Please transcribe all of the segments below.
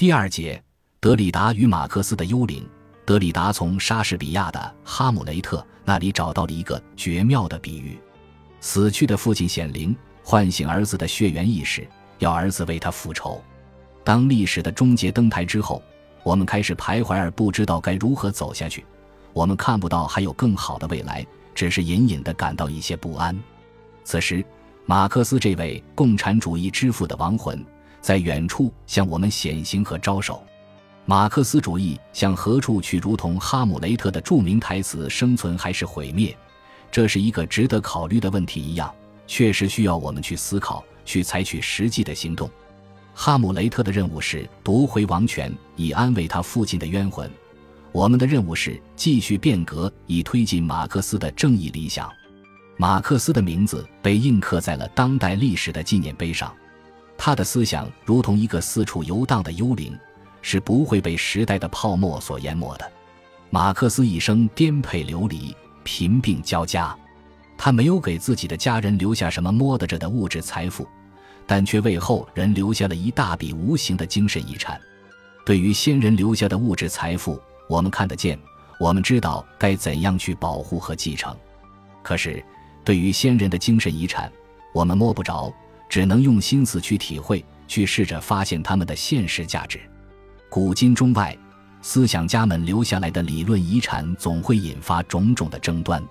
第二节，德里达与马克思的幽灵。德里达从莎士比亚的《哈姆雷特》那里找到了一个绝妙的比喻：死去的父亲显灵，唤醒儿子的血缘意识，要儿子为他复仇。当历史的终结登台之后，我们开始徘徊而不知道该如何走下去。我们看不到还有更好的未来，只是隐隐地感到一些不安。此时，马克思这位共产主义之父的亡魂在远处向我们显形和招手。马克思主义向何处去？如同哈姆雷特的著名台词“生存还是毁灭”，这是一个值得考虑的问题一样，确实需要我们去思考，去采取实际的行动。哈姆雷特的任务是夺回王权，以安慰他父亲的冤魂；我们的任务是继续变革，以推进马克思的正义理想。马克思的名字被印刻在了当代历史的纪念碑上，他的思想如同一个四处游荡的幽灵。是不会被时代的泡沫所淹没的。马克思一生颠沛流离、贫病交加，他没有给自己的家人留下什么摸得着的物质财富，但却为后人留下了一大笔无形的精神遗产。对于先人留下的物质财富，我们看得见，我们知道该怎样去保护和继承；可是，对于先人的精神遗产，我们摸不着，只能用心思去体会，去试着发现他们的现实价值。古今中外，思想家们留下来的理论遗产总会引发种种的争端。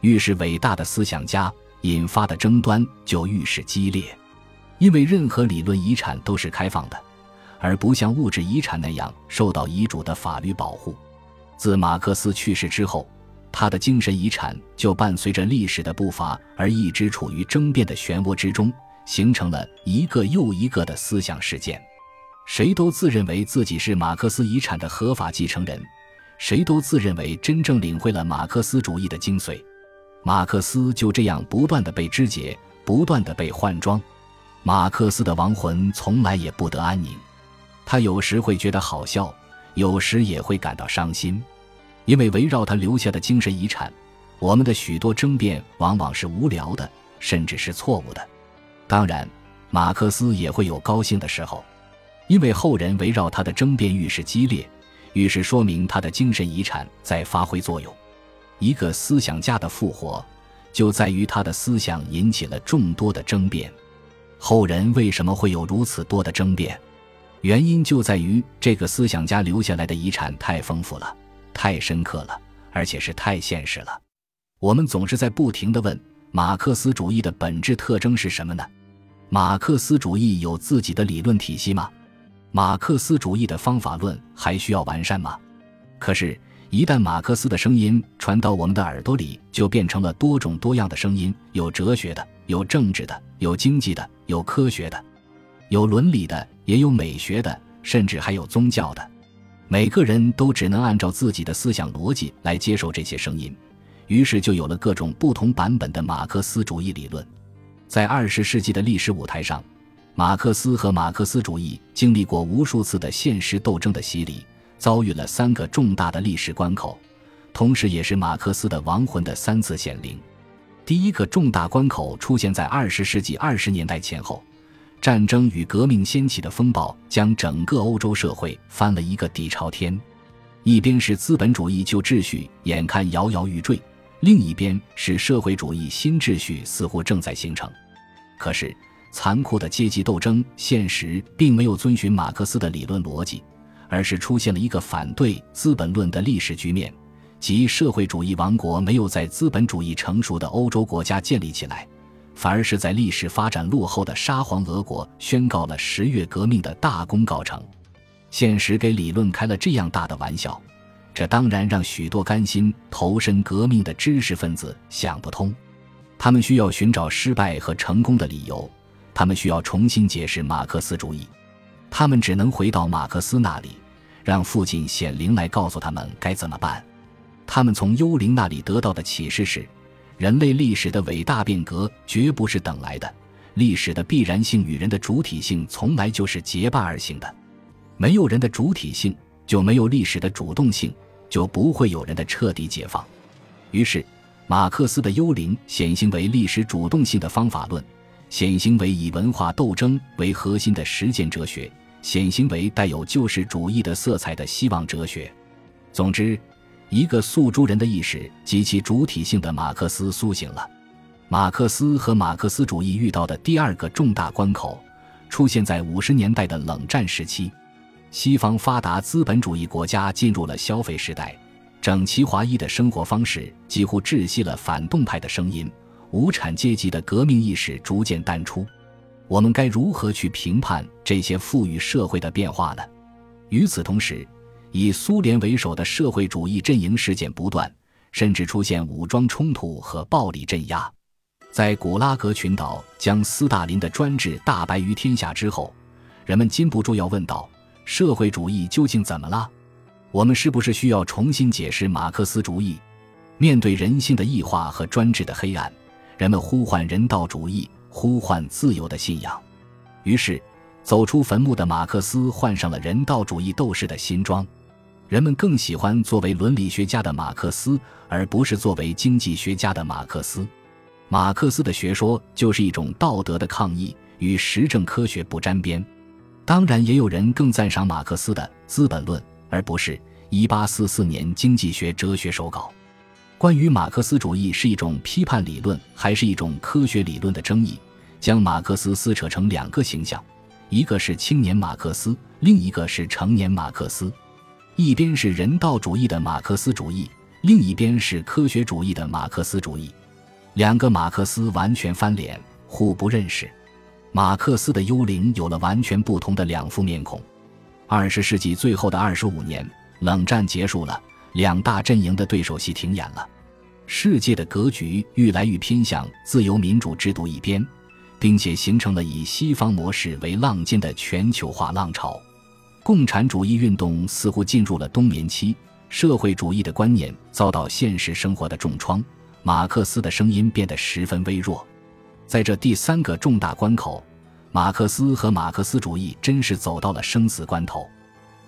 越是伟大的思想家，引发的争端就愈是激烈。因为任何理论遗产都是开放的，而不像物质遗产那样受到遗嘱的法律保护。自马克思去世之后，他的精神遗产就伴随着历史的步伐而一直处于争辩的漩涡之中，形成了一个又一个的思想事件。谁都自认为自己是马克思遗产的合法继承人，谁都自认为真正领会了马克思主义的精髓。马克思就这样不断的被肢解，不断的被换装。马克思的亡魂从来也不得安宁，他有时会觉得好笑，有时也会感到伤心，因为围绕他留下的精神遗产，我们的许多争辩往往是无聊的，甚至是错误的。当然，马克思也会有高兴的时候。因为后人围绕他的争辩愈是激烈，愈是说明他的精神遗产在发挥作用。一个思想家的复活，就在于他的思想引起了众多的争辩。后人为什么会有如此多的争辩？原因就在于这个思想家留下来的遗产太丰富了，太深刻了，而且是太现实了。我们总是在不停地问：马克思主义的本质特征是什么呢？马克思主义有自己的理论体系吗？马克思主义的方法论还需要完善吗？可是，一旦马克思的声音传到我们的耳朵里，就变成了多种多样的声音：有哲学的，有政治的，有经济的，有科学的，有伦理的，也有美学的，甚至还有宗教的。每个人都只能按照自己的思想逻辑来接受这些声音，于是就有了各种不同版本的马克思主义理论。在二十世纪的历史舞台上。马克思和马克思主义经历过无数次的现实斗争的洗礼，遭遇了三个重大的历史关口，同时也是马克思的亡魂的三次显灵。第一个重大关口出现在二十世纪二十年代前后，战争与革命掀起的风暴将整个欧洲社会翻了一个底朝天。一边是资本主义旧秩序眼看摇摇欲坠，另一边是社会主义新秩序似乎正在形成。可是。残酷的阶级斗争现实并没有遵循马克思的理论逻辑，而是出现了一个反对《资本论》的历史局面，即社会主义王国没有在资本主义成熟的欧洲国家建立起来，反而是在历史发展落后的沙皇俄国宣告了十月革命的大功告成。现实给理论开了这样大的玩笑，这当然让许多甘心投身革命的知识分子想不通，他们需要寻找失败和成功的理由。他们需要重新解释马克思主义，他们只能回到马克思那里，让父亲显灵来告诉他们该怎么办。他们从幽灵那里得到的启示是：人类历史的伟大变革绝不是等来的，历史的必然性与人的主体性从来就是结伴而行的。没有人的主体性，就没有历史的主动性，就不会有人的彻底解放。于是，马克思的幽灵显形为历史主动性的方法论。显形为以文化斗争为核心的实践哲学，显形为带有救世主义的色彩的希望哲学。总之，一个诉诸人的意识及其主体性的马克思苏醒了。马克思和马克思主义遇到的第二个重大关口，出现在五十年代的冷战时期。西方发达资本主义国家进入了消费时代，整齐划一的生活方式几乎窒息了反动派的声音，无产阶级的革命意识逐渐淡出。我们该如何去评判这些富裕社会的变化呢？与此同时，以苏联为首的社会主义阵营事件不断，甚至出现武装冲突和暴力镇压。在古拉格群岛将斯大林的专制大白于天下之后，人们禁不住要问道：社会主义究竟怎么了？我们是不是需要重新解释马克思主义？面对人性的异化和专制的黑暗，人们呼唤人道主义。呼唤自由的信仰，于是走出坟墓的马克思换上了人道主义斗士的新装。人们更喜欢作为伦理学家的马克思，而不是作为经济学家的马克思。马克思的学说就是一种道德的抗议，与实证科学不沾边。当然，也有人更赞赏马克思的《资本论》，而不是1844年经济学哲学手稿。关于马克思主义是一种批判理论还是一种科学理论的争议，将马克思撕扯成两个形象：一个是青年马克思，另一个是成年马克思。一边是人道主义的马克思主义，另一边是科学主义的马克思主义。两个马克思完全翻脸，互不认识。马克思的幽灵有了完全不同的两副面孔。二十世纪最后的二十五年，冷战结束了。两大阵营的对手戏停演了，世界的格局愈来愈偏向自由民主制度一边，并且形成了以西方模式为浪尖的全球化浪潮。共产主义运动似乎进入了冬眠期，社会主义的观念遭到现实生活的重创，马克思的声音变得十分微弱。在这第三个重大关口，马克思和马克思主义真是走到了生死关头。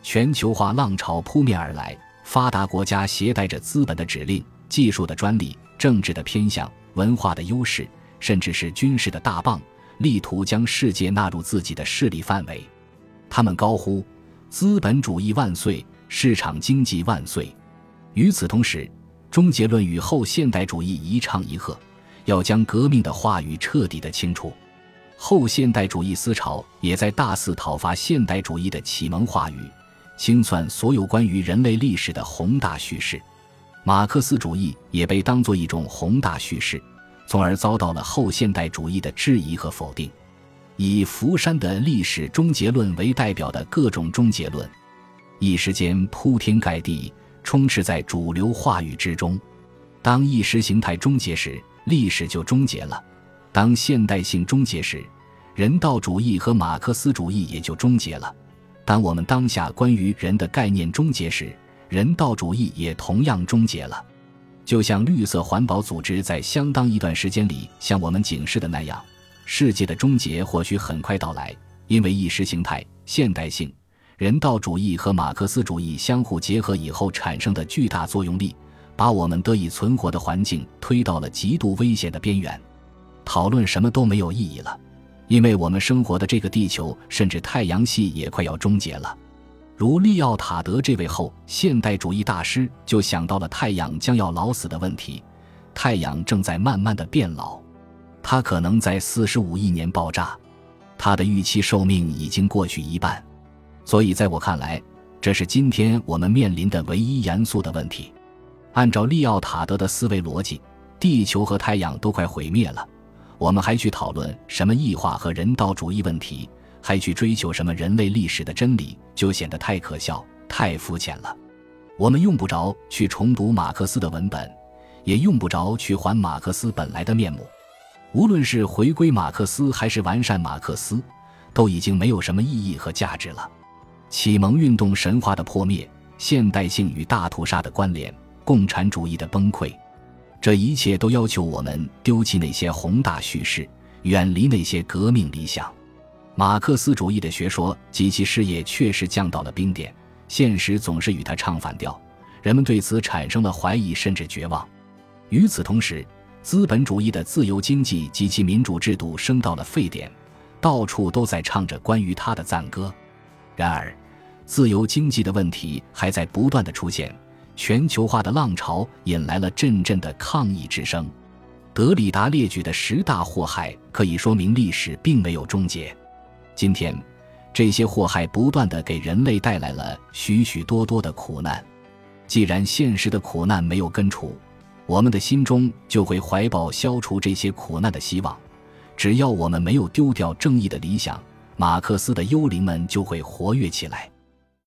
全球化浪潮扑面而来。发达国家携带着资本的指令、技术的专利、政治的偏向、文化的优势，甚至是军事的大棒，力图将世界纳入自己的势力范围。他们高呼“资本主义万岁，市场经济万岁”。与此同时，终结论与后现代主义一唱一和，要将革命的话语彻底的清除。后现代主义思潮也在大肆讨伐现代主义的启蒙话语。清算所有关于人类历史的宏大叙事，马克思主义也被当作一种宏大叙事，从而遭到了后现代主义的质疑和否定。以福山的历史终结论为代表的各种终结论，一时间铺天盖地，充斥在主流话语之中。当意识形态终结时，历史就终结了；当现代性终结时，人道主义和马克思主义也就终结了。当我们当下关于人的概念终结时，人道主义也同样终结了。就像绿色环保组织在相当一段时间里向我们警示的那样，世界的终结或许很快到来，因为意识形态、现代性、人道主义和马克思主义相互结合以后产生的巨大作用力，把我们得以存活的环境推到了极度危险的边缘。讨论什么都没有意义了。因为我们生活的这个地球，甚至太阳系也快要终结了。如利奥塔德这位后现代主义大师就想到了太阳将要老死的问题。太阳正在慢慢的变老，它可能在四十五亿年爆炸，它的预期寿命已经过去一半。所以在我看来，这是今天我们面临的唯一严肃的问题。按照利奥塔德的思维逻辑，地球和太阳都快毁灭了。我们还去讨论什么异化和人道主义问题，还去追求什么人类历史的真理，就显得太可笑、太肤浅了。我们用不着去重读马克思的文本，也用不着去还马克思本来的面目。无论是回归马克思还是完善马克思，都已经没有什么意义和价值了。启蒙运动神话的破灭，现代性与大屠杀的关联，共产主义的崩溃。这一切都要求我们丢弃那些宏大叙事，远离那些革命理想。马克思主义的学说及其事业确实降到了冰点，现实总是与他唱反调，人们对此产生了怀疑甚至绝望。与此同时，资本主义的自由经济及其民主制度升到了沸点，到处都在唱着关于他的赞歌。然而，自由经济的问题还在不断的出现，全球化的浪潮引来了阵阵的抗议之声。德里达列举的十大祸害，可以说明历史并没有终结。今天，这些祸害不断的给人类带来了许许多多的苦难。既然现实的苦难没有根除，我们的心中就会怀抱消除这些苦难的希望。只要我们没有丢掉正义的理想，马克思的幽灵们就会活跃起来。